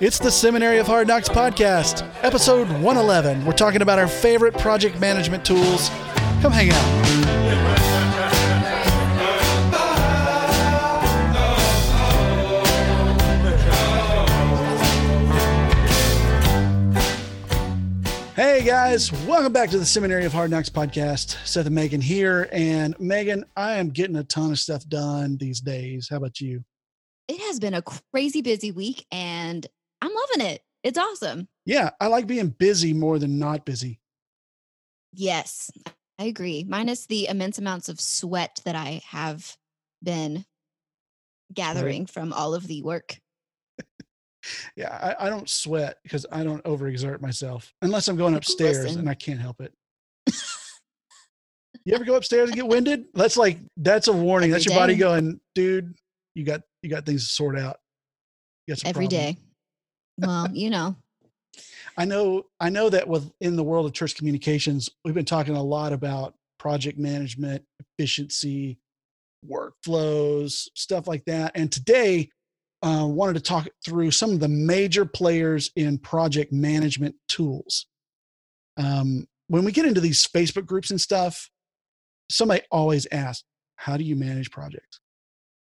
It's the Seminary of Hard Knocks podcast, episode 111. We're talking about our favorite project management tools. Come hang out. Hey guys, welcome back to the Seminary of Hard Knocks podcast. Seth and Meagan here. And Meagan, I am getting a ton of stuff done these days. How about you? It has been a crazy busy week and I'm loving it. It's awesome. Yeah, I like being busy more than not busy. Yes, I agree. Minus the immense amounts of sweat that I have been gathering from all of the work. Yeah, I, I don't sweat because I don't overexert myself unless I'm going upstairs Listen. and I can't help it. you ever go upstairs and get winded? That's like that's a warning. That's Every your body going, dude. You got you got things to sort out. You got every problems." day. Well, you know, I know I know that within the world of church communications, we've been talking a lot about project management, efficiency, workflows, stuff like that. And today, uh, wanted to talk through some of the major players in project management tools. Um, when we get into these Facebook groups and stuff, somebody always asks, "How do you manage projects?"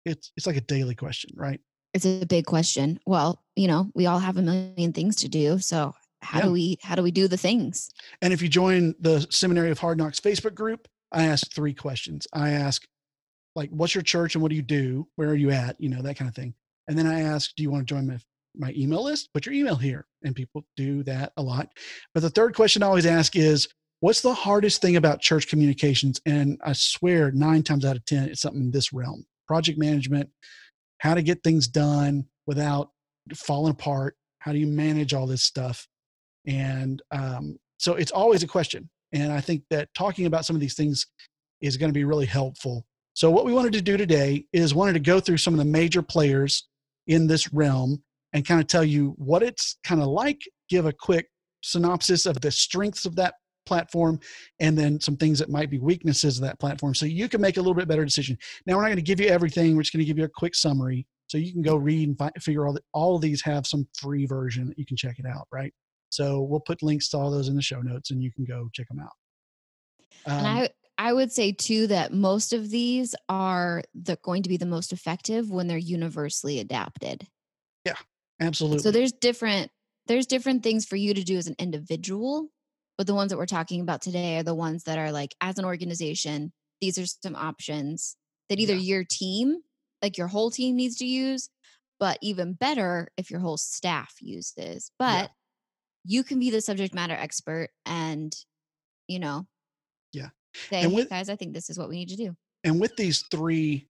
It's it's like a daily question, right? It's a big question. Well, you know, we all have a million things to do. So how Yeah. do we how do we do the things? And if you join the Seminary of Hard Knocks Facebook group, I ask three questions. I ask, like, what's your church and what do you do? Where are you at? You know, that kind of thing. And then I ask, do you want to join my, my email list? Put your email here. And people do that a lot. But the third question I always ask is, what's the hardest thing about church communications? And I swear, nine times out of 10, it's something in this realm project management, how to get things done without falling apart. How do you manage all this stuff? And um, so it's always a question. And I think that talking about some of these things is going to be really helpful. So what we wanted to do today is wanted to go through some of the major players in this realm and kind of tell you what it's kind of like, give a quick synopsis of the strengths of that platform and then some things that might be weaknesses of that platform so you can make a little bit better decision. Now we're not going to give you everything, we're just going to give you a quick summary so you can go read and fi- figure all that all of these have some free version that you can check it out, right? So we'll put links to all those in the show notes and you can go check them out. Um, and I I would say too that most of these are the going to be the most effective when they're universally adapted. Yeah. Absolutely. So there's different there's different things for you to do as an individual, but the ones that we're talking about today are the ones that are like as an organization, these are some options that either Yeah. your team, like your whole team needs to use, but even better if your whole staff uses. But you can be the subject matter expert and you know Yeah. say, And "Hey, with- guys, I think this is what we need to do. and with these three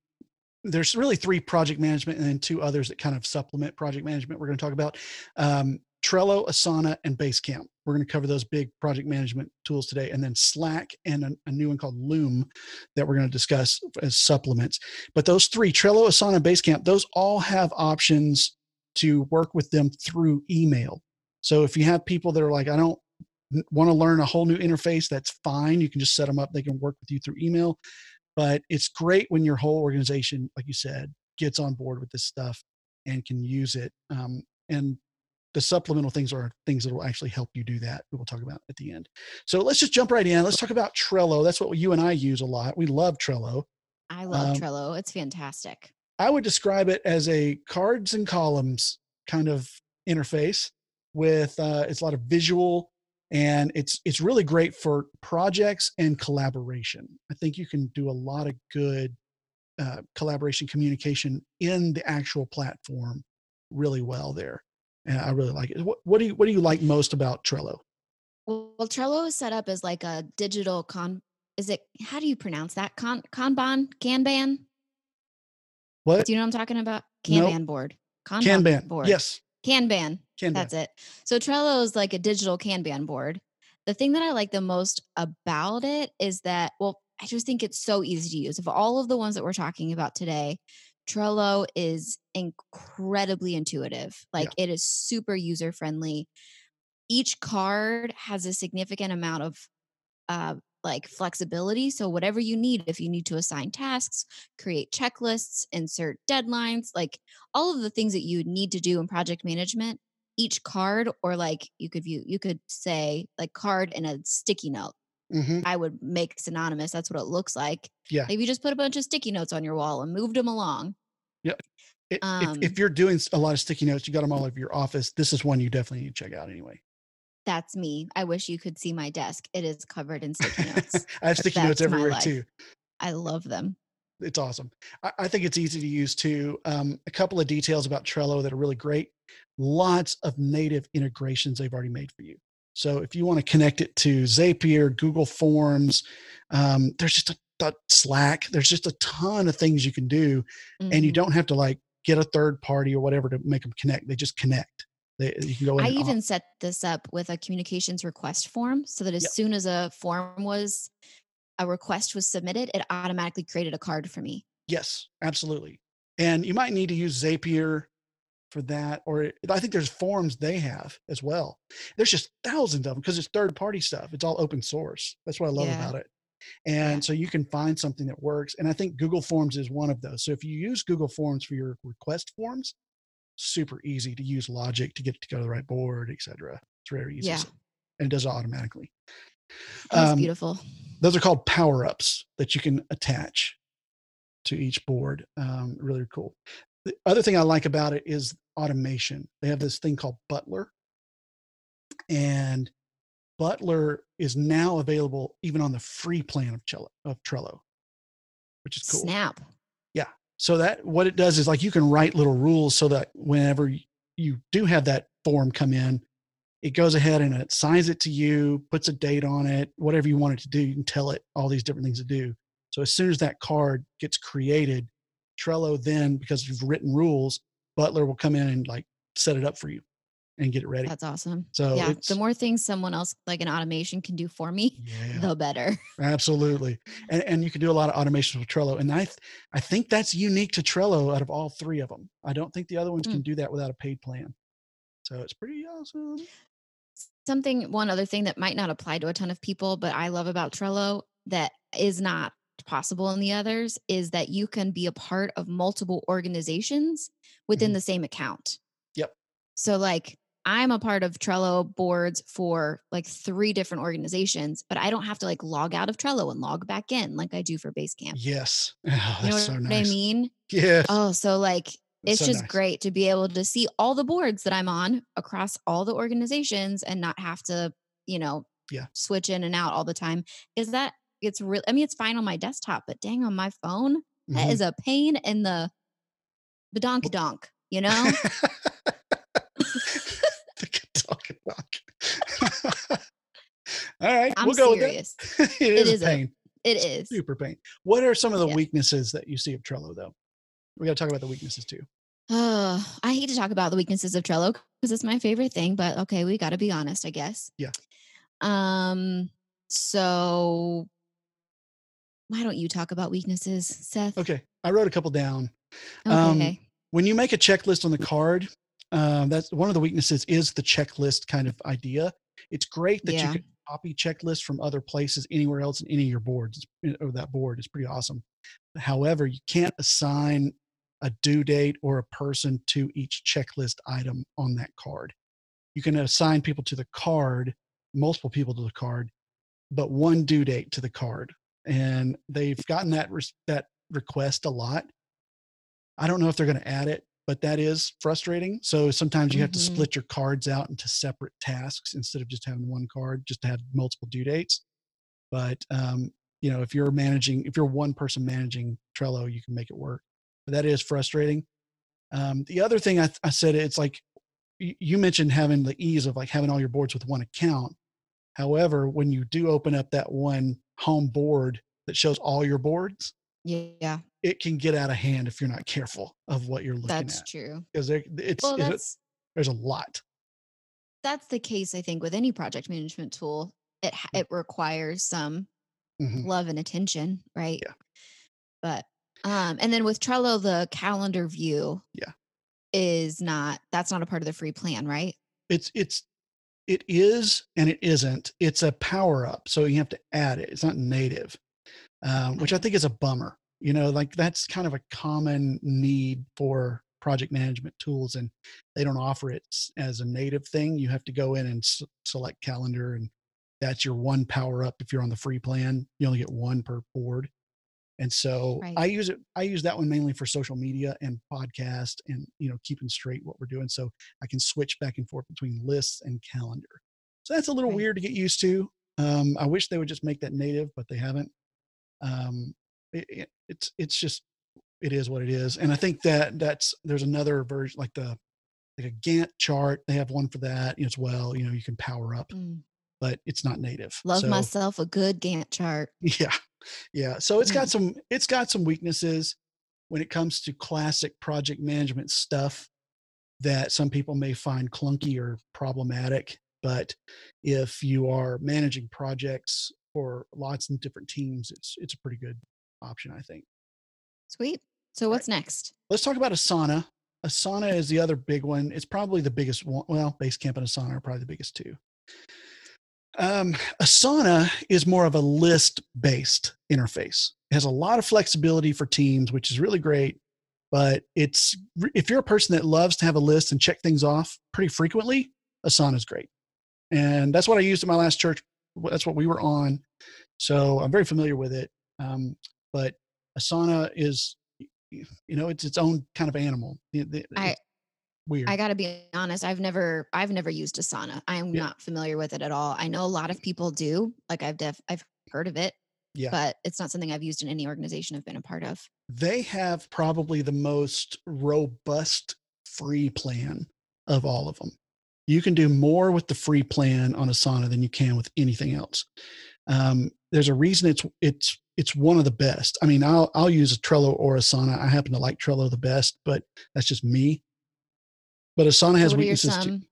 there's really three project management and then two others that kind of supplement project management we're going to talk about um, trello asana and basecamp. We're going to cover those big project management tools today and then slack and a, a new one called loom that we're going to discuss as supplements. But those three trello asana and basecamp those all have options to work with them through email. So if you have people that are like i don't want to learn a whole new interface that's fine. You can just set them up. They can work with you through email. But it's great when your whole organization like you said gets on board with this stuff and can use it. Um, and the supplemental things are things that will actually help you do that we'll talk about at the end. So let's just jump right in. Let's talk about trello. That's what you and i use a lot. We love trello. I love Um, Trello. It's fantastic. i would describe it as a cards and columns kind of interface with uh, it's a lot of visual and it's it's really great for projects and collaboration. I think you can do a lot of good uh, collaboration communication in the actual platform really well there and i really like it what, what do you what do you like most about trello Well, Trello is set up as like a digital con. Is it? How do you pronounce that? Con Kanban Kanban. what Do you know what I'm talking about? Nope. Kanban board. Kanban kanban board. yes Kanban. kanban That's it. So Trello is like a digital Kanban board. The thing that I like the most about it is that, well, I just think it's so easy to use. Of all of the ones that we're talking about today, Trello is incredibly intuitive. Like it is super user friendly. Each card has a significant amount of uh, like flexibility. So whatever you need, if you need to assign tasks, create checklists, insert deadlines, like all of the things that you need to do in project management, each card or like you could view you could say like card in a sticky note. Hmm I would make synonymous. That's what it looks like. Yeah. If you just put a bunch of sticky notes on your wall and moved them along. It, if, Um, if you're doing a lot of sticky notes, you got them all over your office. This is one you definitely need to check out anyway. That's me. I wish you could see my desk. It is covered in sticky notes. I have sticky notes everywhere too. I love them. It's awesome. I, I think it's easy to use too. Um, a couple of details about Trello that are really great. Lots of native integrations they've already made for you. So if you want to connect it to Zapier, Google Forms, um, there's just a, a Slack. There's just a ton of things you can do, and you Mhm. don't have to like get a third party or whatever to make them connect. They just connect. They, you can go in. I even set this up with a communications request form so that as Yep. soon as a form was a request was submitted, it automatically created a card for me. Yes, absolutely. And you might need to use Zapier for that, or I think there's forms they have as well. There's just thousands of them because it's third party stuff. It's all open source. That's what I love Yeah. about it. And so you can find something that works. And I think Google Forms is one of those. So if you use Google Forms for your request forms, super easy to use Logic to get it to go to the right board, etc. It's very easy. Yeah. And it does it automatically. That's Um, beautiful. those are called power ups that you can attach to each board. Um, really cool. The other thing I like about it is automation. They have this thing called Butler, and Butler is now available even on the free plan of Trello, of Trello which is cool. Snap. Yeah. So that what it does is like you can write little rules so that whenever you do have that form come in, it goes ahead and it assigns it to you, puts a date on it, whatever you want it to do, you can tell it all these different things to do. So as soon as that card gets created, Trello then, because you've written rules, Butler will come in and like set it up for you and get it ready. That's awesome. So yeah. The more things someone else like an automation can do for me, yeah, the better. absolutely. And and you can do a lot of automation with Trello. And I th- I think that's unique to Trello out of all three of them. I don't think the other ones Hmm. can do that without a paid plan. So it's pretty awesome. Something, one other thing that might not apply to a ton of people, but I love about Trello that is not possible in the others is that you can be a part of multiple organizations within Mhm. the same account. Yep. So, like, I'm a part of Trello boards for like three different organizations, but I don't have to like log out of Trello and log back in like I do for Basecamp. Yes. Oh, that's You know so what nice. I mean? Yes. Oh, so like it's so just nice. great to be able to see all the boards that I'm on across all the organizations and not have to, you know, Yeah. switch in and out all the time. Is that it's real? I mean, it's fine on my desktop, but dang, on my phone, that Mhm. is a pain in the the donk donk. You know? All right, I'm we'll go serious. with that. it is, is a a- pain. It is. Super pain. What are some of the Yeah. weaknesses that you see of Trello, though? We got to talk about the weaknesses too. Uh, I hate to talk about the weaknesses of Trello because it's my favorite thing, but okay, we got to be honest, I guess. Yeah. Um. So, why don't you talk about weaknesses, Seth? Okay, I wrote a couple down. Okay. um, When you make a checklist on the card, um, that's one of the weaknesses is the checklist kind of idea. It's great that Yeah. you can copy checklists from other places anywhere else in any of your boards or that board. It's pretty awesome. However, you can't assign a due date or a person to each checklist item on that card. You can assign people to the card, multiple people to the card, but one due date to the card. And they've gotten that res- that request a lot. I don't know if they're going to add it, but that is frustrating. So sometimes you have to Mhm. split your cards out into separate tasks instead of just having one card, just to have multiple due dates. But um, you know, if you're managing, if you're one person managing Trello, you can make it work. But that is frustrating. Um, the other thing I, I said, it's like you mentioned having the ease of like having all your boards with one account. However, when you do open up that one home board that shows all your boards, Yeah, it can get out of hand if you're not careful of what you're looking that's at That's true. because it's Well, that's there's a lot. that's the case. I think with any project management tool, it Mm. it requires some Mhm. love and attention, right? Yeah. But um, and then with Trello, the calendar view, Yeah. is not that's not a part of the free plan, right? It's it's it is and it isn't. It's a power up, so you have to add it. It's not native, um, which I think is a bummer. You know, like that's kind of a common need for project management tools and they don't offer it as a native thing. You have to go in and s- select calendar and that's your one power up. If you're on the free plan, you only get one per board. And so Right. I use it, I use that one mainly for social media and podcast and, you know, keeping straight what we're doing. So I can switch back and forth between lists and calendar. So that's a little Right. weird to get used to. Um, I wish they would just make that native, but they haven't. Um, it, it, it's, it's just, it is what it is. And I think that that's, there's another version like the, like a Gantt chart. They have one for that as well. You know, you can power up, Mm. but it's not native. Love So- myself a good Gantt chart. yeah. Yeah. So it's got Mm. some it's got some weaknesses when it comes to classic project management stuff that some people may find clunky or problematic. But if you are managing projects for lots of different teams, it's it's a pretty good option, I think. Sweet. So what's next? Let's talk about Asana. Asana is the other big one. It's probably the biggest one. Well, Basecamp and Asana are probably the biggest two. Um, Asana is more of a list based interface. It has a lot of flexibility for teams, which is really great. But it's if you're a person that loves to have a list and check things off pretty frequently, Asana is great. And that's what I used at my last church. That's what we were on. So I'm very familiar with it. Um, but Asana is, you know, it's its own kind of animal. I- weird. I got to be honest. I've never, I've never used Asana. I am Yeah. not familiar with it at all. I know a lot of people do. Like I've def, I've heard of it, yeah. but it's not something I've used in any organization I've been a part of. they have probably the most robust free plan of all of them. You can do more with the free plan on Asana than you can with anything else. Um, there's a reason it's it's it's one of the best. I mean, I'll I'll use a Trello or Asana. I happen to like Trello the best, but that's just me. But Asana has what weaknesses too. some?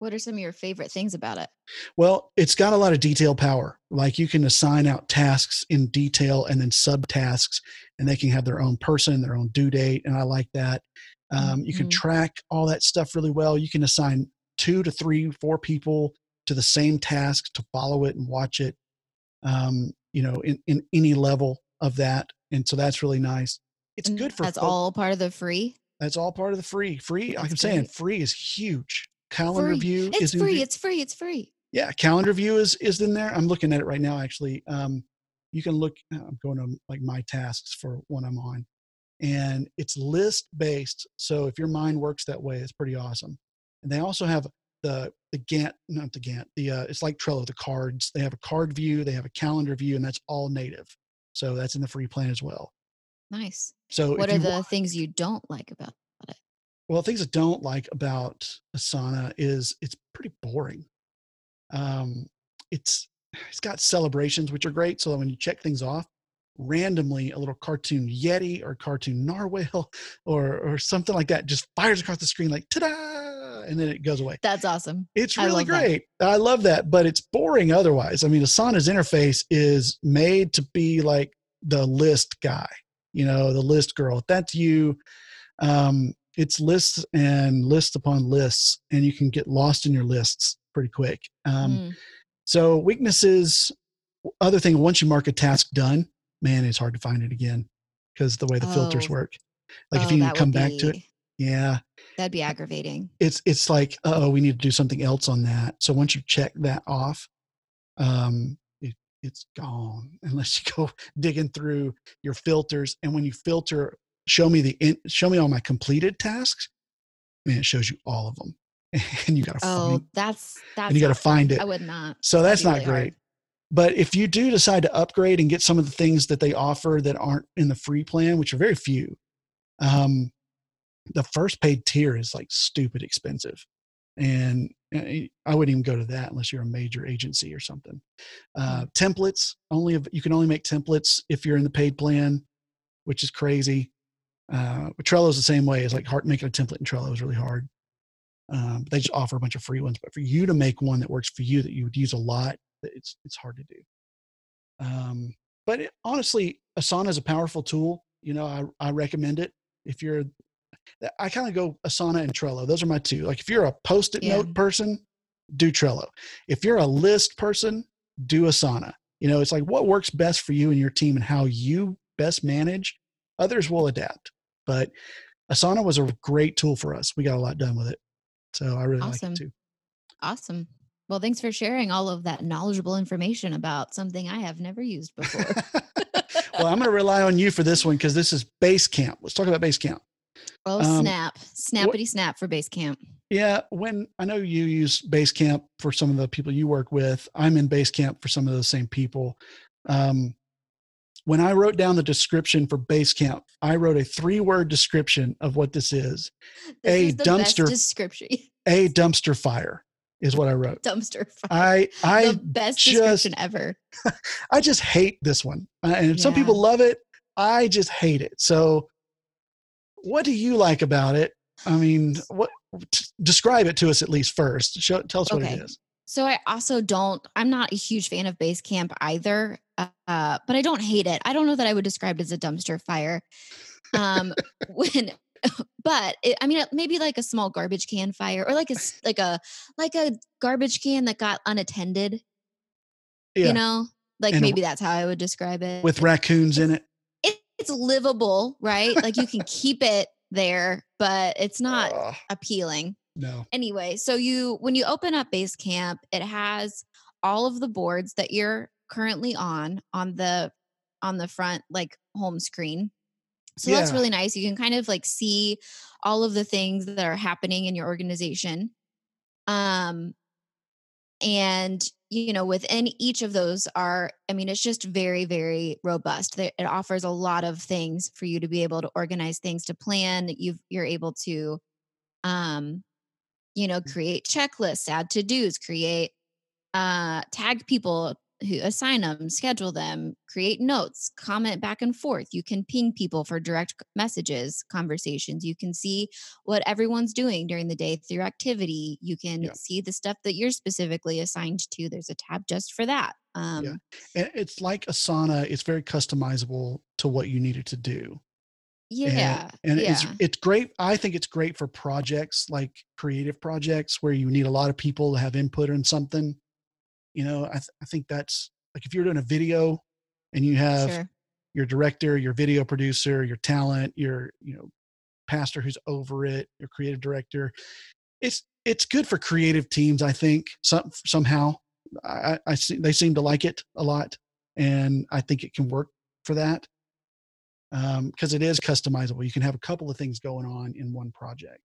What are some of your favorite things about it? Well, it's got a lot of detail power. Like you can assign out tasks in detail and then subtasks, and they can have their own person, their own due date. And I like that. Um, You can Mhm. track all that stuff really well. You can assign two to three, four people to the same task to follow it and watch it, um, you know, in, in any level of that. And so that's really nice. It's And good for that's folk- all part of the free. That's all part of the free. Free, like I'm saying, free is huge. Calendar Free. view It's is free. view- It's free. It's free. yeah calendar view is is in there i'm looking at it right now actually um you can look uh, i'm going to like my tasks for when i'm on and it's list based so if your mind works that way it's pretty awesome and they also have the the Gantt, not the Gantt, the uh, it's like Trello, the cards. They have a card view, they have a calendar view, and that's all native. So that's in the free plan as well. Nice. So What are the wa- things you don't like about it? Well, things I don't like about Asana is it's pretty boring. Um, it's it's got celebrations which are great, so that when you check things off, randomly a little cartoon yeti or cartoon narwhal or or something like that just fires across the screen like ta-da, and then it goes away. That's awesome. It's I really that. great. I love that, but it's boring otherwise. I mean, Asana's interface is made to be like the list guy, you know, the list girl. That's you, um, it's lists and lists upon lists, and you can get lost in your lists pretty quick. Um, Mm. So weaknesses, other thing, once you mark a task done, man, it's hard to find it again because the way the filters Oh. work. Like if Oh, you need to come back to it, yeah, That'd be aggravating. it's it's like oh we need to do something else on that so once you check that off um it's gone unless you go digging through your filters and when you filter show me the in, show me all my completed tasks man it shows you all of them and you gotta Oh, find that's that's. and you gotta find it I would not. so that's not really hard. great but if you do decide to upgrade and get some of the things that they offer that aren't in the free plan which are very few um the first paid tier is like stupid expensive and i wouldn't even go to that unless you're a major agency or something uh, templates only av- you can only make templates if you're in the paid plan which is crazy uh, Trello is the same way. It's like hard making a template in Trello is really hard. Um, they just offer a bunch of free ones. But for you to make one that works for you that you would use a lot, it's it's hard to do. Um, but it, honestly, Asana is a powerful tool. You know, I I recommend it if you're. I kind of go Asana and Trello. Those are my two. Like if you're a post-it Yeah. note person, do Trello. If you're a list person, do Asana. You know, it's like what works best for you and your team and how you best manage. Others will adapt, but Asana was a great tool for us. We got a lot done with it. So I really Awesome. like it too. Awesome. Well, thanks for sharing all of that knowledgeable information about something I have never used before. well, I'm going to rely on you for this one because this is Basecamp. Let's talk about Basecamp. Oh, Um, snap. Snappity snap for Basecamp. Yeah, when I know you use Basecamp for some of the people you work with, I'm in Basecamp for some of those same people. Um, when I wrote down the description for Basecamp, I wrote a three word description of what this is This a is dumpster- description. a dumpster fire, is what I wrote. dumpster fire. I, I, the best just- description ever. I just hate this one. Uh, and some people love it. I just hate it. So, what do you like about it? I mean, what t- describe it to us at least first. Show, tell us what it is. So I also don't. I'm not a huge fan of Basecamp either, uh, but I don't hate it. I don't know that I would describe it as a dumpster fire. Um, when, but it, I mean, maybe like a small garbage can fire, or like a like a like a garbage can that got unattended. Yeah, You know, like And maybe that's how I would describe it. with raccoons in it. It, it's livable, right? Like you can keep it there, but it's not Ugh, appealing. no. anyway, so you when you open up Basecamp, it has all of the boards that you're currently on on the on the front like home screen. So that's really nice. You can kind of like see all of the things that are happening in your organization. Um and you know within each of those are i mean it's just very very robust. It offers a lot of things for you to be able to organize things to plan. You've you're able to um you know create checklists add to do's create uh tag people who assign them schedule them create notes comment back and forth you can ping people for direct messages conversations you can see what everyone's doing during the day through activity you can Yeah. see the stuff that you're specifically assigned to there's a tab just for that um And it's like Asana. It's very customizable to what you need it to do. And- yeah and, yeah it's it's great. I think it's great for projects like creative projects where you need a lot of people to have input on something. You know, I th- I think that's like if you're doing a video and you have sure your director, your video producer, your talent, your you know pastor who's over it, your creative director. It's it's good for creative teams. I think some somehow I, I- I see they seem to like it a lot, and I think it can work for that um, because it is customizable. You can have a couple of things going on in one project.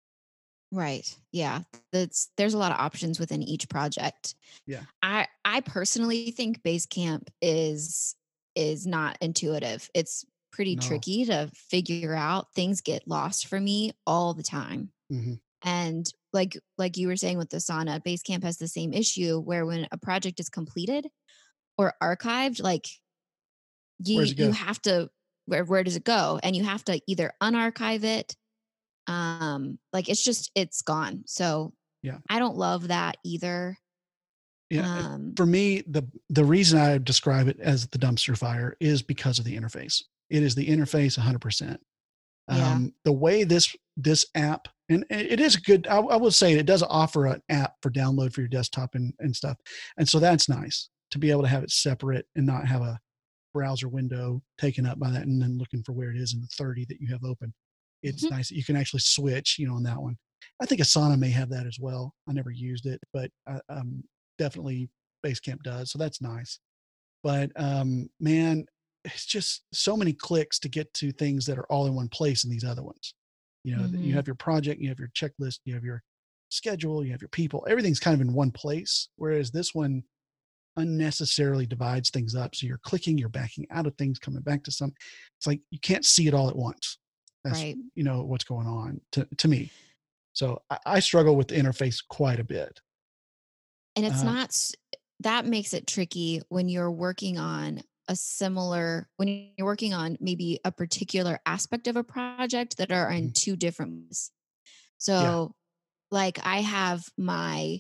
Right. Yeah. That's there's a lot of options within each project. Yeah. I I personally think Basecamp is is not intuitive. It's pretty No. tricky to figure out. Things get lost for me all the time. Mhm. And like like you were saying with Asana, Basecamp has the same issue where when a project is completed or archived, like you you have to where where does it go? And you have to either unarchive it. Um, like it's just it's gone. So Yeah. I don't love that either. Yeah, Um for me, the the reason I describe it as the dumpster fire is because of the interface. It is the interface 100. percent Yeah. um, The way this this app and it it is good. I, I will say it does offer an app for download for your desktop and and stuff, and so that's nice to be able to have it separate and not have a browser window taken up by that and then looking for where it is in the 30 that you have open. It's Mhm. nice that you can actually switch, you know, on that one. I think Asana may have that as well. I never used it, but uh, um, definitely Basecamp does. So that's nice. But um, man, it's just so many clicks to get to things that are all in one place in these other ones. You know, that you have your project, you have your checklist, you have your schedule, you have your people. Everything's kind of in one place. Whereas this one unnecessarily divides things up. So you're clicking, you're backing out of things, coming back to some. It's like you can't see it all at once. That's Right. you know what's going on to, to me. So I, I struggle with the interface quite a bit. and it's uh, not that makes it tricky when you're working on a similar when you're working on maybe a particular aspect of a project that are in Mhm. two different ways. so like i have my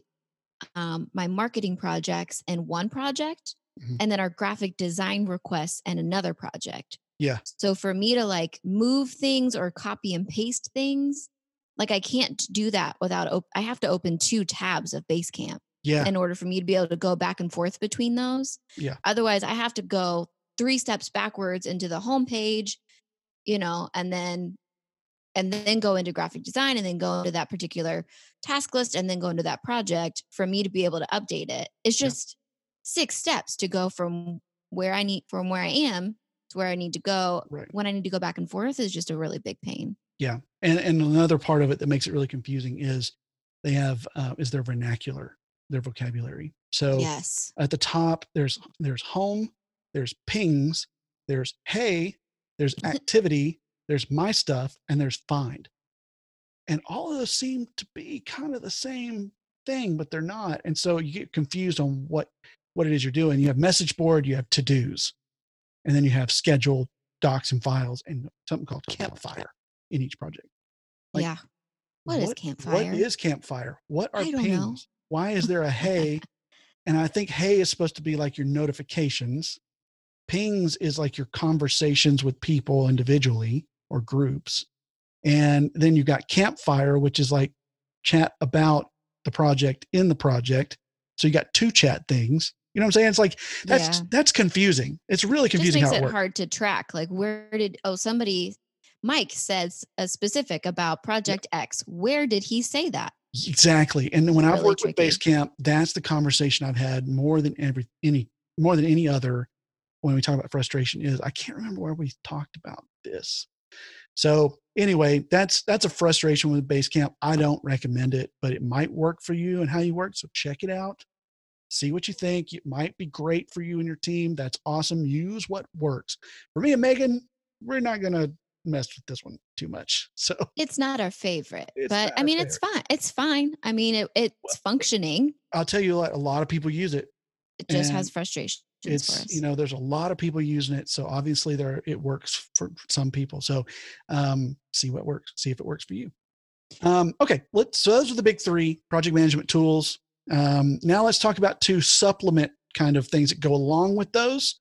um my marketing projects in one project Mhm. and then our graphic design requests and another project Yeah. so for me to like move things or copy and paste things like i can't do that without op- i have to open two tabs of basecamp Yeah. in order for me to be able to go back and forth between those. Yeah. Otherwise, I have to go three steps backwards into the home page, you know, and then and then go into graphic design and then go into that particular task list and then go into that project for me to be able to update it. It's Yeah. just six steps to go from where I need from where I am where I need to go. Right. When I need to go back and forth is just a really big pain. Yeah, and and another part of it that makes it really confusing is they have uh, is their vernacular, their vocabulary. So yes. at the top there's there's home, there's pings, there's hey, there's activity, there's my stuff, and there's find. And all of those seem to be kind of the same thing, but they're not. And so you get confused on what what it is you're doing. You have message board, you have to dos, and then you have schedule, docs, and files, and something called campfire in each project. Like, yeah. What is campfire? What is campfire? What are pings? know. Why is there a hey? and I think hey is supposed to be like your notifications. Pings is like your conversations with people individually or groups. And then you've got campfire, which is like chat about the project in the project. So you got two chat things. You know what I'm saying? It's like that's Yeah. that's confusing. It's really confusing makes how it it hard to track. Like, where did oh somebody Mike says a specific about Project X. Where did he say that? Exactly. And when I've Really worked with tricky. Basecamp, that's the conversation I've had more than every any more than any other when we talk about frustration is I can't remember where we talked about this. So anyway, that's that's a frustration with Basecamp. I don't recommend it, but it might work for you and how you work. So check it out. See what you think. It might be great for you and your team. That's awesome. Use what works. For me and Meagan, we're not gonna mess with this one too much. So It's not our favorite, but I mean, it's fine. It's fine. I mean, it, it's functioning. I'll tell you what, a lot of people use it. It just has And frustrations it's you know there's a lot of people using it so obviously there it works for some people so um see what works see if it works for you um okay let's so those are the big three project management tools um now let's talk about two supplement kind of things that go along with those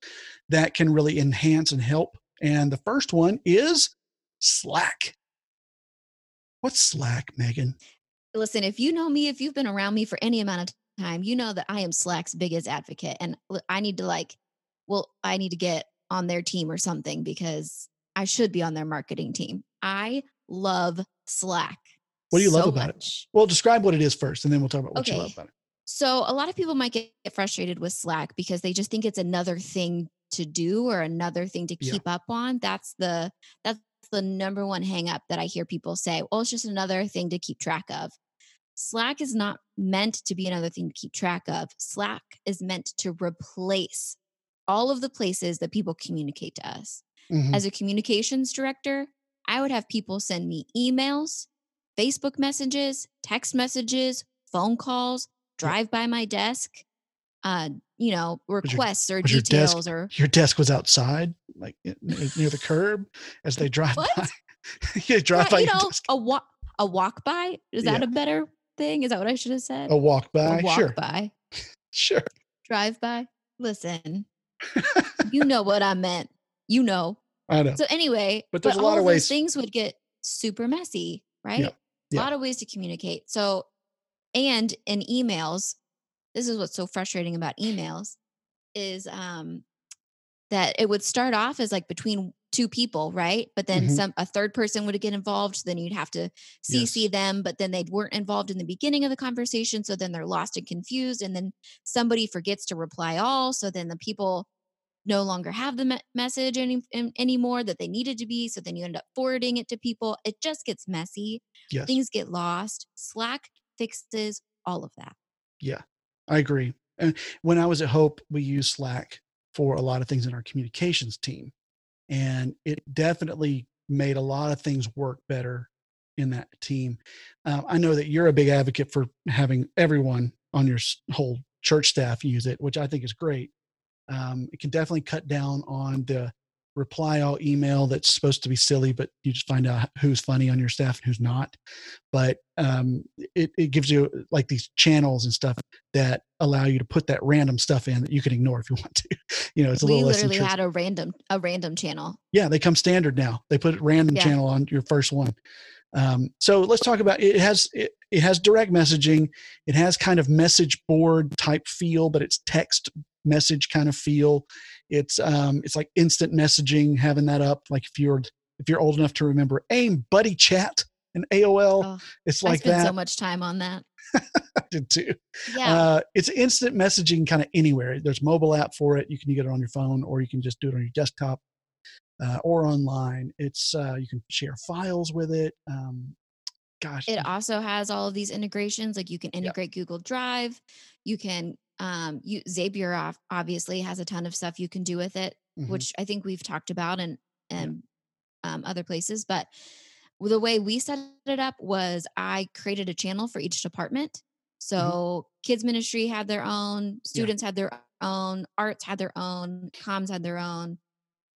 that can really enhance and help and the first one is slack what's slack Meagan Listen, if you know me, if you've been around me for any amount of time, you know that I am Slack's biggest advocate. And I need to like, well, I need to get on their team or something because I should be on their marketing team. I love Slack. What do you love so about it? well describe what it is first and then we'll talk about what you love about it So a lot of people might get frustrated with Slack because they just think it's another thing to do or another thing to Yeah. keep up on. That's the that's the number one hang up that I hear people say, well, it's just another thing to keep track of. Slack is not meant to be another thing to keep track of. Slack is meant to replace all of the places that people communicate to us. Mhm. As a communications director, I would have people send me emails, Facebook messages, text messages, phone calls, drive by my desk, uh, you know, your- requests or was your desk- details or your desk was outside, like near the curb, as they drive What? by. you drive Yeah, by you know, desk. a walk a walk by. Is that Yeah. a better thing? Is that what I should have said? A walk by, a walk sure, by, sure. drive by. Listen, you know what I meant. You know. I know. So anyway, But there's a all lot of ways- things would get super messy, right? yeah. A lot of ways to communicate. So, and in emails, this is what's so frustrating about emails is um that it would start off as like between two people, right? But then Mhm. some a third person would get involved, so then you'd have to CC Yes. them, but then they weren't involved in the beginning of the conversation, so then they're lost and confused and then somebody forgets to reply all, so then the people no longer have the me- message any an- anymore that they needed to be, so then you end up forwarding it to people. It just gets messy. Yes, Things get lost. Slack fixes all of that. Yeah, I agree. And when I was at Hope, we used Slack for a lot of things in our communications team, and it definitely made a lot of things work better in that team. Uh, I know that you're a big advocate for having everyone on your whole church staff use it, which I think is great. Um, it can definitely cut down on the reply all email that's supposed to be silly, but you just find out who's funny on your staff and who's not. But um, it, it gives you like these channels and stuff that allow you to put that random stuff in that you can ignore if you want to. You know, it's a we little less literally had a random a random channel. Yeah, they come standard now. They put random Yeah. channel on your first one. Um, so let's talk about it. Has it, it has direct messaging. It has kind of message board type feel, but it's text message kind of feel. It's um, it's like instant messaging, having that up. Like if you're if you're old enough to remember AIM, Buddy Chat, and AOL. Oh, it's I like spent that. so much time on that. I did too. Yeah. Uh, it's instant messaging kind of anywhere. There's mobile app for it. You can get it on your phone, or you can just do it on your desktop uh, or online. It's uh, you can share files with it. Um, gosh, it also has all of these integrations. Like you can integrate Google Drive. You can um you Zapier obviously has a ton of stuff you can do with it, mhm. which I think we've talked about and Yeah. and um, other places. But the way we set it up was I created a channel for each department. So kids ministry had their own, students had their own, arts had their own, comms had their own.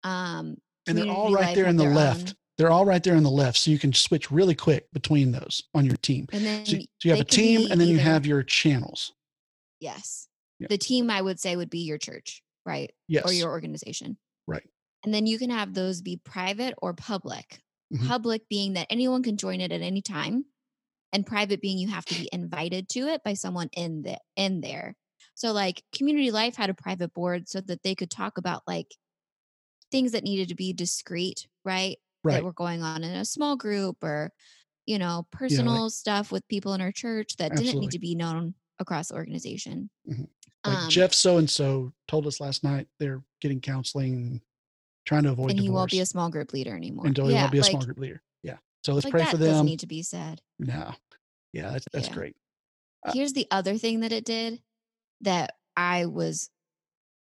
Um, and they're all right there in the left. own. They're all right there in the left, so you can switch really quick between those on your team. And then So, so you have a team, and then you have your channels. Yes. Yeah. The team I would say would be your church, right? Yes, Or your organization. right. And then you can have those be private or public. Mhm. Public being that anyone can join it at any time, and private being you have to be invited to it by someone in the in there. So like community life had a private board so that they could talk about like things that needed to be discreet, right? Right. That were going on in a small group or you know, personal stuff with people in our church that didn't need to be known across the organization. Mhm. Like Um, Jeff so and so told us last night they're getting counseling, trying to avoid and he won't be a small group leader anymore. until he yeah, won't be a like, small group leader. Yeah. So let's like pray for doesn't them. need to be said. No. Yeah, that's that's Yeah. great. Uh, Here's the other thing that it did that I was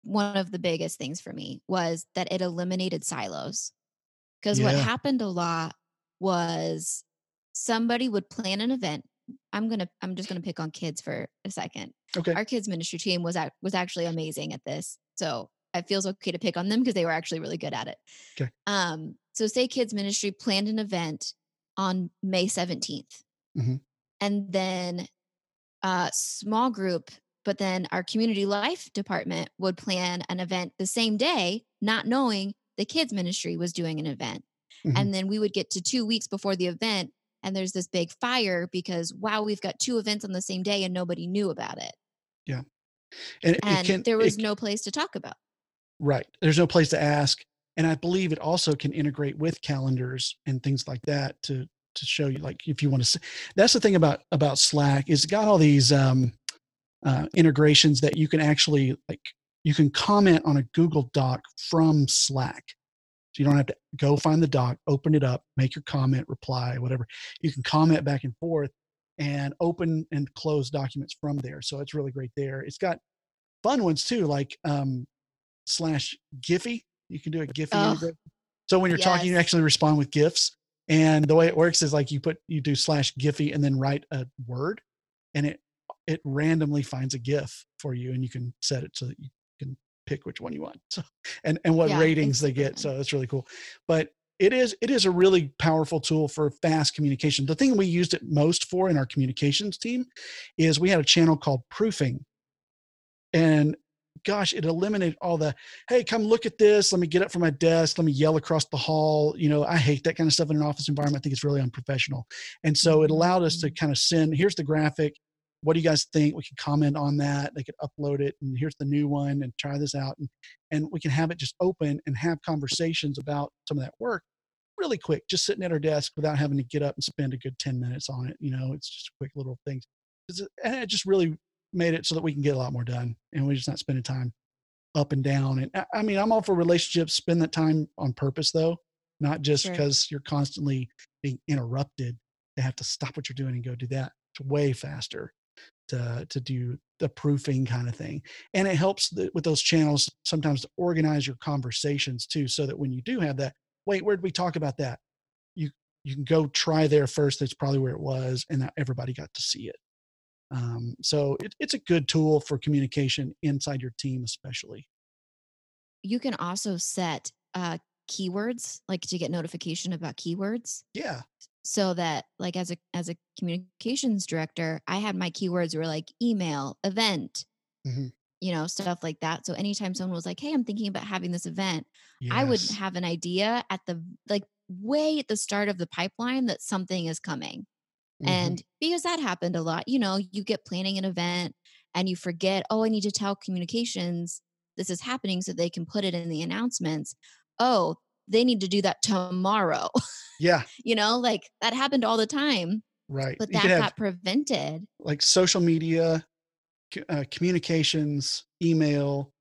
one of the biggest things for me was that it eliminated silos. Because what happened a lot was somebody would plan an event. I'm gonna I'm just gonna pick on kids for a second. Okay. Our kids ministry team was ac- was actually amazing at this. So it feels okay to pick on them because they were actually really good at it. Okay. Um, so say kids ministry planned an event on May 17th. Mhm. And then uh small group, but then our community life department would plan an event the same day, not knowing the kids ministry was doing an event. Mhm. And then we would get to two weeks before the event and there's this big fire because wow, we've got two events on the same day and nobody knew about it. and it, And can there was c- no place to talk about. right. There's no place to ask, and I believe it also can integrate with calendars and things like that to to show you like if you want to. see. That's the thing about about Slack is it got all these um, uh, integrations that you can actually like you can comment on a Google Doc from Slack. So you don't have to go find the doc, open it up, make your comment, reply, whatever. You can comment back and forth and open and close documents from there. So it's really great there. It's got fun ones too, like um, slash Giphy. You can do a Giphy. Oh. So when you're talking, you actually respond with GIFs. And the way it works is like you put you do slash Giphy and then write a word, and it it randomly finds a GIF for you, and you can set it so that you pick which one you want. So and and what Yeah, ratings they get. So that's really cool. But it is it is a really powerful tool for fast communication. The thing we used it most for in our communications team is we had a channel called Proofing, and gosh, it eliminated all the hey, come look at this. Let me get up from my desk. Let me yell across the hall. You know, I hate that kind of stuff in an office environment. I think it's really unprofessional. And so it allowed us to Mhm. kind of send here's the graphic. What do you guys think? We can comment on that. They could upload it, and here's the new one, and try this out, and and we can have it just open and have conversations about some of that work really quick, just sitting at our desk without having to get up and spend a good 10 minutes on it. You know, it's just quick little things. And it just really made it so that we can get a lot more done and we're just not spending time up and down. And I- I mean, I'm all for relationships. Spend that time on purpose though, not just because you're constantly being interrupted to have to stop what you're doing and go do that. It's way faster to, to do the proofing kind of thing. And it helps the, with those channels sometimes to organize your conversations too, so that when you do have that, wait, where did we talk about that? You you can go try there first. That's probably where it was, and everybody got to see it. Um, so it, it's a good tool for communication inside your team, especially. You can also set uh, keywords, like to get notification about keywords. Yeah, so that like as a as a communications director i had my keywords were like email event Mhm. you know stuff like that so anytime someone was like hey i'm thinking about having this event i would have an idea at the like way at the start of the pipeline that something is coming Mhm. and because that happened a lot you know you get planning an event and you forget oh i need to tell communications this is happening so they can put it in the announcements oh they need to do that tomorrow. Yeah, you know, like that happened all the time, right. but that got prevented. like social media, uh, communications, email,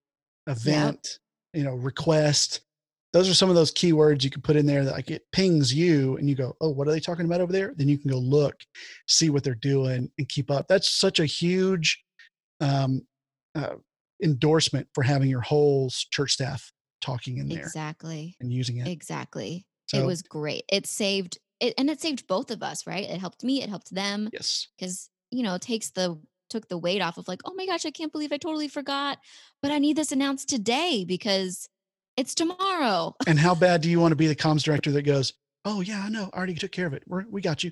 event, you know, request. Those are some of those keywords you can put in there that like it pings you and you go, oh, what are they talking about over there? Then you can go look, see what they're doing and keep up. That's such a huge um, uh, endorsement for having your whole church staff talking in there Exactly. and using it. Exactly. So, it was great. It saved it and it saved both of us, right? It helped me, it helped them yes. because, you know, it takes the took the weight off of like, oh my gosh, I can't believe I totally forgot, but I need this announced today because it's tomorrow. And how bad do you want to be the comms director that goes, oh, yeah, I know. I already took care of it. We're, we got you.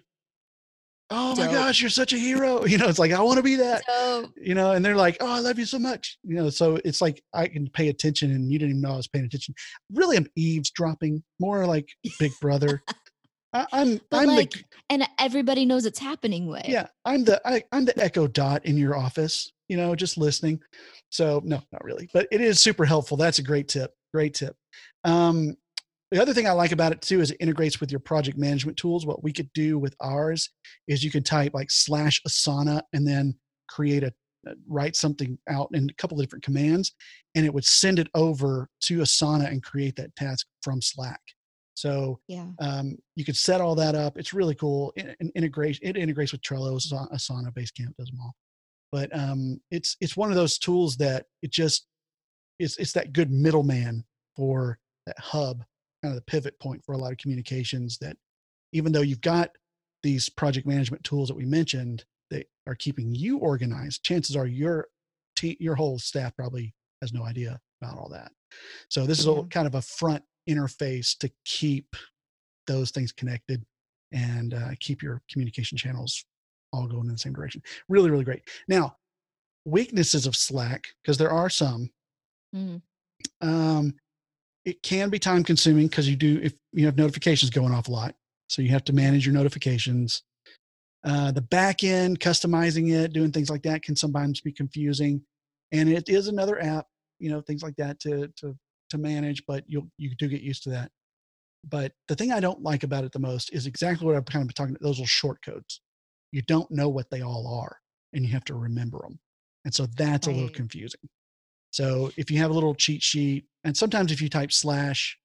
Oh my gosh, you're such a hero. You know, it's like, I want to be that. So you know, and they're like, "Oh, I love you so much," you know. So it's like I can pay attention, and you didn't even know I was paying attention. Really, I'm eavesdropping, more like Big Brother. I, I'm, but I'm like the, and everybody knows it's happening way. yeah, I'm the, I, I'm the Echo Dot in your office, you know, just listening. So no, not really, but it is super helpful. That's a great tip. Great tip. Um, the other thing I like about it too is it integrates with your project management tools. What we could do with ours is you can type like slash Asana and then create a uh, write something out in a couple of different commands, and it would send it over to Asana and create that task from Slack. So Yeah. um, you could set all that up. It's really cool. It, it integrates it integrates with Trello, Asana, Asana, Basecamp does them all. But um, it's it's one of those tools that it just it's it's that good middleman for that hub, kind of the pivot point for a lot of communications. That even though you've got these project management tools that we mentioned that are keeping you organized, chances are your te- your whole staff probably has no idea about all that. So this is a kind of a front interface to keep those things connected and uh, keep your communication channels all going in the same direction. Really, really great. Now, weaknesses of Slack, because there are some. Mhm. Um, it can be time consuming because you do if you have notifications going off a lot, so you have to manage your notifications. Uh, the back end, customizing it, doing things like that can sometimes be confusing, and it is another app, you know, things like that to to to manage. But you'll you do get used to that. But the thing I don't like about it the most is exactly what I've kind of been talking about. Those little short codes. You don't know what they all are, and you have to remember them, and so that's a little confusing. So if you have a little cheat sheet, and sometimes if you type slash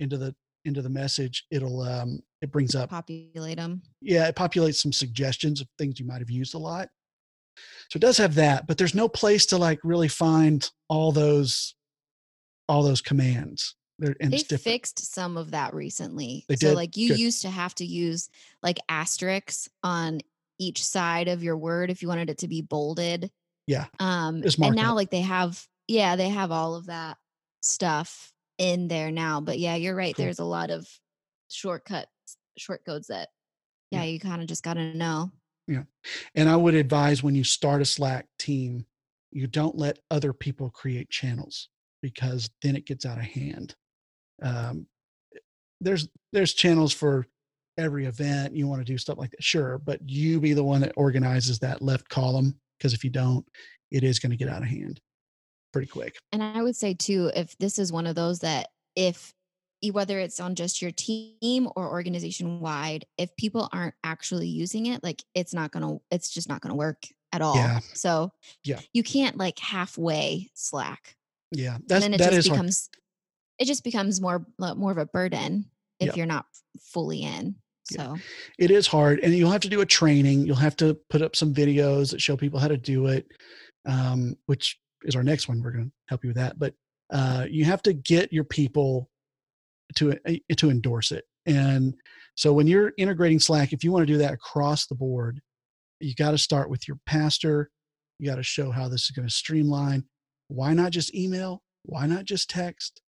into the into the message, it'll um, it brings up Populate them. yeah, it populates some suggestions of things you might have used a lot. So it does have that, but there's no place to like really find all those all those commands. They're, and They fixed some of that recently. They so did? like you Good. used to have to use like asterisks on each side of your word if you wanted it to be bolded. Yeah. Um and now like they have yeah, they have all of that stuff in there now. But yeah, you're right. Cool. There's a lot of shortcuts, short codes that Yeah. yeah, you kind of just gotta know. Yeah. And I would advise when you start a Slack team, you don't let other people create channels because then it gets out of hand. Um, there's there's channels for every event you want to do stuff like that, sure, but you be the one that organizes that left column because if you don't, it is going to get out of hand pretty quick. And I would say too, if this is one of those that if whether it's on just your team or organization wide, if people aren't actually using it, like it's not gonna, it's just not gonna work at all. Yeah. So Yeah. you can't like halfway slack. Yeah, And then it that just is hard. becomes it just becomes more more of a burden if you're not fully in. Yeah. So. It is hard and you'll have to do a training. You'll have to put up some videos that show people how to do it um, which is our next one. We're going to help you with that but uh, you have to get your people to uh, to endorse it. And so when you're integrating slack if you want to do that across the board you got to start with your pastor. You got to show how this is going to streamline. Why not just email? Why not just text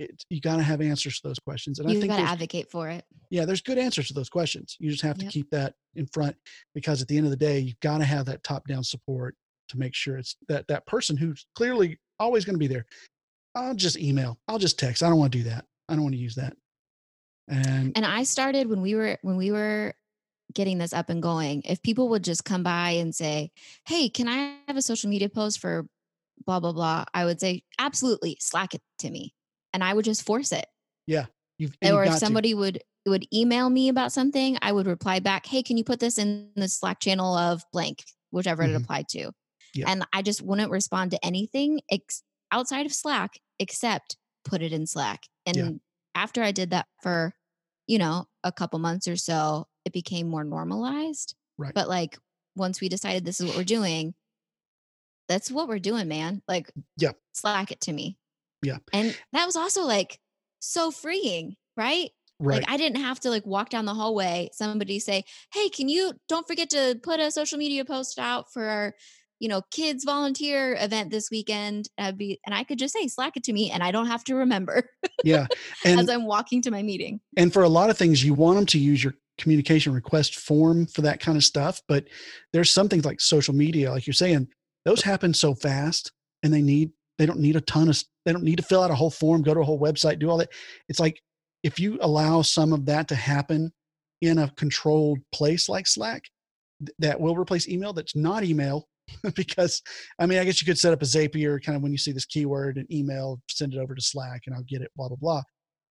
it, you got to have answers to those questions and i you've think got to advocate for it. yeah, there's good answers to those questions. You just have to keep that in front because at the end of the day, you've got to have that top down support to make sure it's that that person who's clearly always going to be there. I'll just email. I'll just text. I don't want to do that. I don't want to use that. And And I started when we were when we were getting this up and going. If people would just come by and say, "Hey, can I have a social media post for blah blah blah?" I would say, "Absolutely, Slack it to me." And I would just force it. Yeah. You've, or you've if got to. somebody would would email me about something, I would reply back, "Hey, can you put this in the Slack channel of blank, whichever Mhm. it applied to?" Yeah. And I just wouldn't respond to anything ex- outside of Slack except put it in Slack. And Yeah. after I did that for, you know, a couple months or so, it became more normalized. Right. But like once we decided this is what we're doing, that's what we're doing, man. Like, Yeah. Slack it to me. Yeah. And that was also like so freeing, right? right. Like I didn't have to like walk down the hallway, somebody say, "Hey, can you don't forget to put a social media post out for our, you know, kids volunteer event this weekend." I'd be and I could just say, "Slack it to me," and I don't have to remember yeah. And as I'm walking to my meeting. and for a lot of things you want them to use your communication request form for that kind of stuff but there's some things like social media like you're saying those happen so fast and they need they don't need a ton of they don't need to fill out a whole form go to a whole website do all that it's like if you allow some of that to happen in a controlled place like slack th- that will replace email that's not email because i mean i guess you could set up a zapier kind of when you see this keyword and email send it over to slack and i'll get it blah blah blah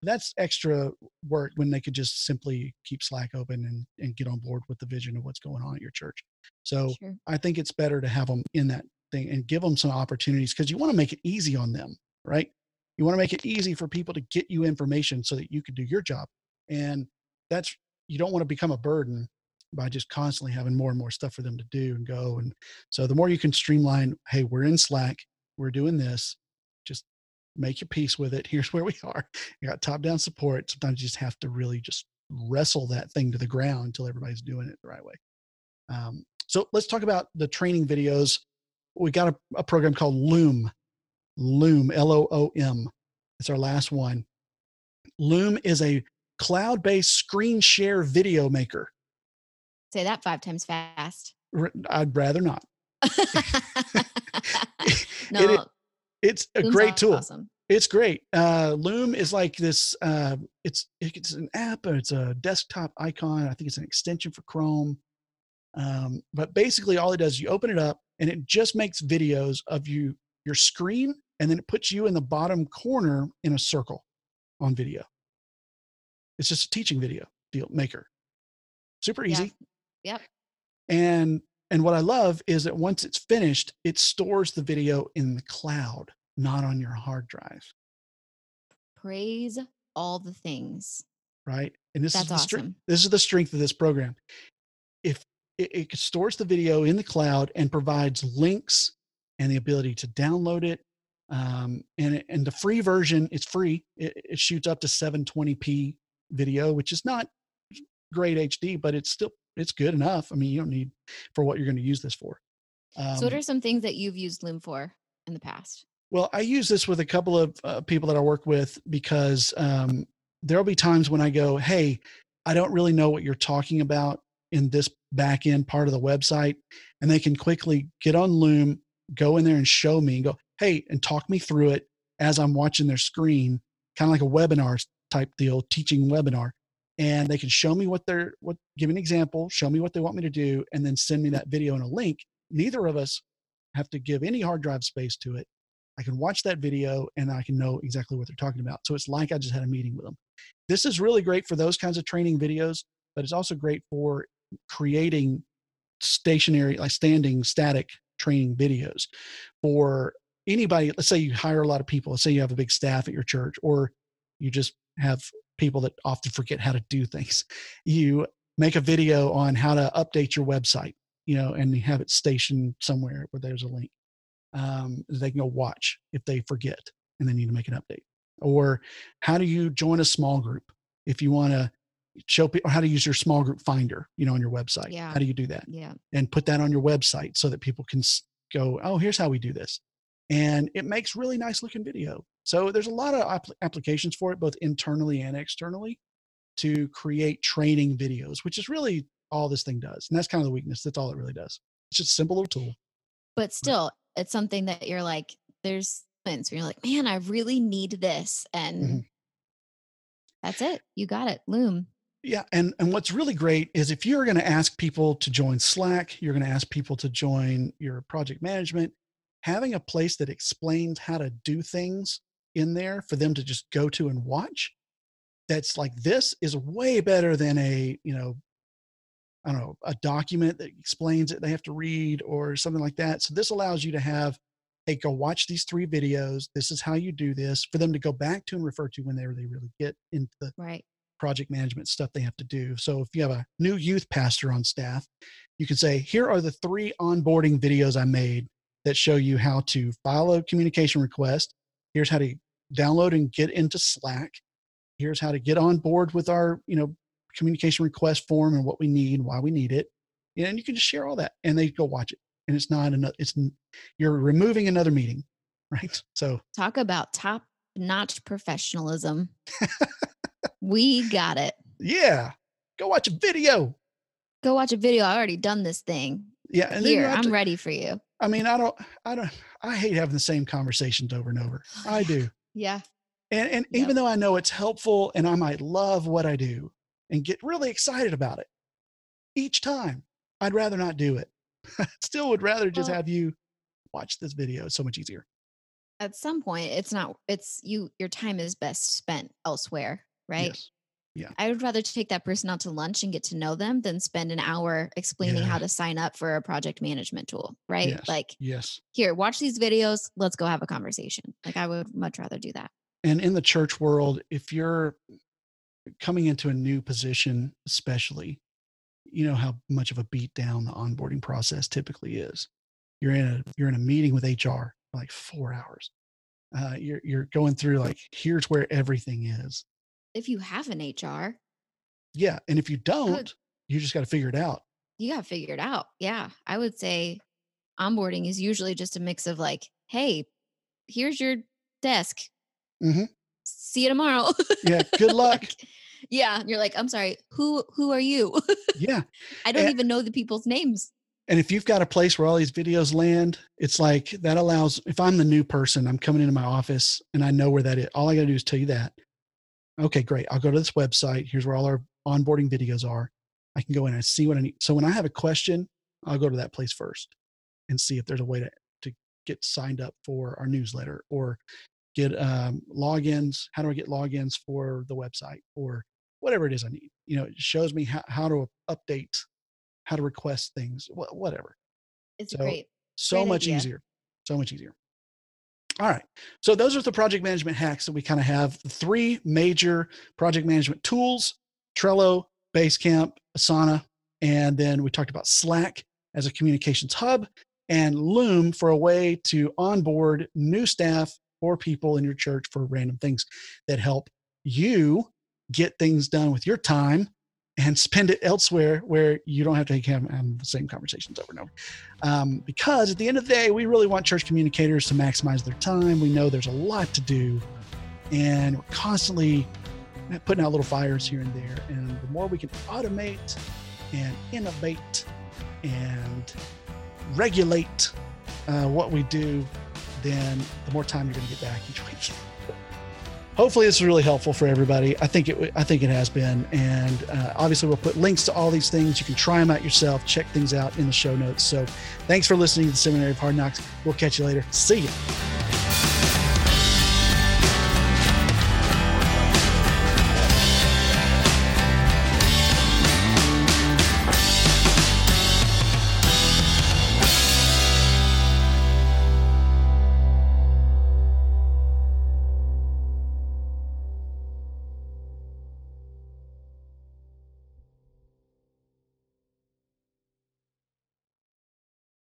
that's extra work when they could just simply keep Slack open and, and get on board with the vision of what's going on at your church. So Sure. I think it's better to have them in that thing and give them some opportunities because you want to make it easy on them, right? You want to make it easy for people to get you information so that you can do your job. And that's, you don't want to become a burden by just constantly having more and more stuff for them to do and go. And so the more you can streamline, hey, we're in Slack, we're doing this, just make your peace with it. Here's where we are. You got top down support. Sometimes you just have to really just wrestle that thing to the ground until everybody's doing it the right way. Um, so let's talk about the training videos. We got a, a program called Loom. Loom, L O O M. It's our last one. Loom is a cloud based screen share video maker. Say that five times fast. I'd rather not. no, It It's a Zoom's great tool. Awesome. It's great. Uh, Loom is like this. Uh, it's it's an app. or It's a desktop icon. I think it's an extension for Chrome. Um, but basically, all it does is you open it up, and it just makes videos of you your screen, and then it puts you in the bottom corner in a circle on video. It's just a teaching video deal maker. Super Yeah. easy. Yep. And and what I love is that once it's finished, it stores the video in the cloud, not on your hard drive. Praise all the things. right? And this is the strength. awesome. This is the strength of this program. If it, it stores the video in the cloud and provides links and the ability to download it, um, and and the free version, it's free. It, it shoots up to 720p video, which is not great HD, but it's still it's good enough. I mean, you don't need for what you're going to use this for. Um, so, what are some things that you've used Loom for in the past? well, I use this with a couple of uh, people that I work with because um, there'll be times when I go, "Hey, I don't really know what you're talking about in this back end part of the website," and they can quickly get on Loom, go in there and show me, and go, "Hey," and talk me through it as I'm watching their screen, kind of like a webinar type deal, teaching webinar. And they can show me what they're what give an example, show me what they want me to do, and then send me that video and a link. Neither of us have to give any hard drive space to it. I can watch that video and I can know exactly what they're talking about. So it's like I just had a meeting with them. This is really great for those kinds of training videos, but it's also great for creating stationary, like standing static training videos for anybody. Let's say you hire a lot of people. Let's say you have a big staff at your church, or you just have people that often forget how to do things. You make a video on how to update your website, you know, and you have it stationed somewhere where there's a link um, they can go watch if they forget and they need to make an update. Or how do you join a small group if you want to show people how to use your small group finder, you know, on your website? Yeah. How do you do that? Yeah. And put that on your website so that people can go, oh, here's how we do this. And it makes really nice looking video. So there's a lot of app- applications for it, both internally and externally, to create training videos, which is really all this thing does. And that's kind of the weakness. That's all it really does. It's just a simple little tool. But still, it's something that you're like, there's moments where you're like, man, I really need this. And Mhm. that's it. You got it. Loom. Yeah, and and what's really great is if you're going to ask people to join Slack, you're going to ask people to join your project management, having a place that explains how to do things in there for them to just go to and watch that's like this is way better than a you know i don't know a document that explains it they have to read or something like that so this allows you to have hey go watch these three videos this is how you do this for them to go back to and refer to when they really really get into the Right. project management stuff they have to do. So if you have a new youth pastor on staff, you can say, here are the three onboarding videos I made that show you how to file a communication request. Here's how to download and get into Slack. Here's how to get on board with our, you know, communication request form and what we need, why we need it. And you can just share all that and they go watch it. And it's not another, it's, you're removing another meeting, right? So Talk about top notch professionalism. we got it. yeah, go watch a video. Go watch a video. I already done this thing. Yeah. And Here, I'm to- ready for you. I mean, I don't, I don't, I hate having the same conversations over and over. I do. Yeah. And, and Yep. even though I know it's helpful and I might love what I do and get really excited about it each time, I'd rather not do it. I still would rather just Well- have you watch this video. It's so much easier. At some point, it's not, it's you, your time is best spent elsewhere, right? Yes. I would rather take that person out to lunch and get to know them than spend an hour explaining how to sign up for a project management tool, right? Yes. Like, Yes. here, watch these videos. Let's go have a conversation. Like, I would much rather do that. And in the church world, if you're coming into a new position, especially, you know how much of a beat down the onboarding process typically is. You're in a you're in a meeting with HR for like four hours. Uh, you're you're going through like here's where everything is. If you have an HR, Yeah, and if you don't, you just got to figure it out. you got to figure it out. Yeah. I would say onboarding is usually just a mix of like, hey, here's your desk. Mhm. See you tomorrow. Yeah, good luck. Like, yeah. You're like, I'm sorry. Who who are you? yeah, I don't And- even know the people's names. and if you've got a place where all these videos land, it's like that allows. If I'm the new person, I'm coming into my office and I know where that is. All I got to do is tell you that. Okay, great. I'll go to this website. Here's where all our onboarding videos are. I can go in and see what I need. So when I have a question, I'll go to that place first and see if there's a way to, to get signed up for our newsletter or get um, logins. How do I get logins for the website or whatever it is I need? You know, it shows me how, how to update, how to request things, wha- whatever. It's So, great. So Great much idea. easier. So much easier. All right. So those are the project management hacks that we kind of have. Three major project management tools Trello, Basecamp, Asana, and then we talked about Slack as a communications hub and Loom for a way to onboard new staff or people in your church for random things that help you get things done with your time and spend it elsewhere where you don't have to have, the same conversations over and over. Um, because at the end of the day, we really want church communicators to maximize their time. We know there's a lot to do, and we're constantly putting out little fires here and there. And the more we can automate and innovate and regulate uh, what we do, then the more time you're going to get back each week. Hopefully, this is really helpful for everybody. I think it. I think it has been, and uh, obviously, we'll put links to all these things. You can try them out yourself. Check things out in the show notes. So, thanks for listening to the Seminary of Hard Knocks. We'll catch you later. See you.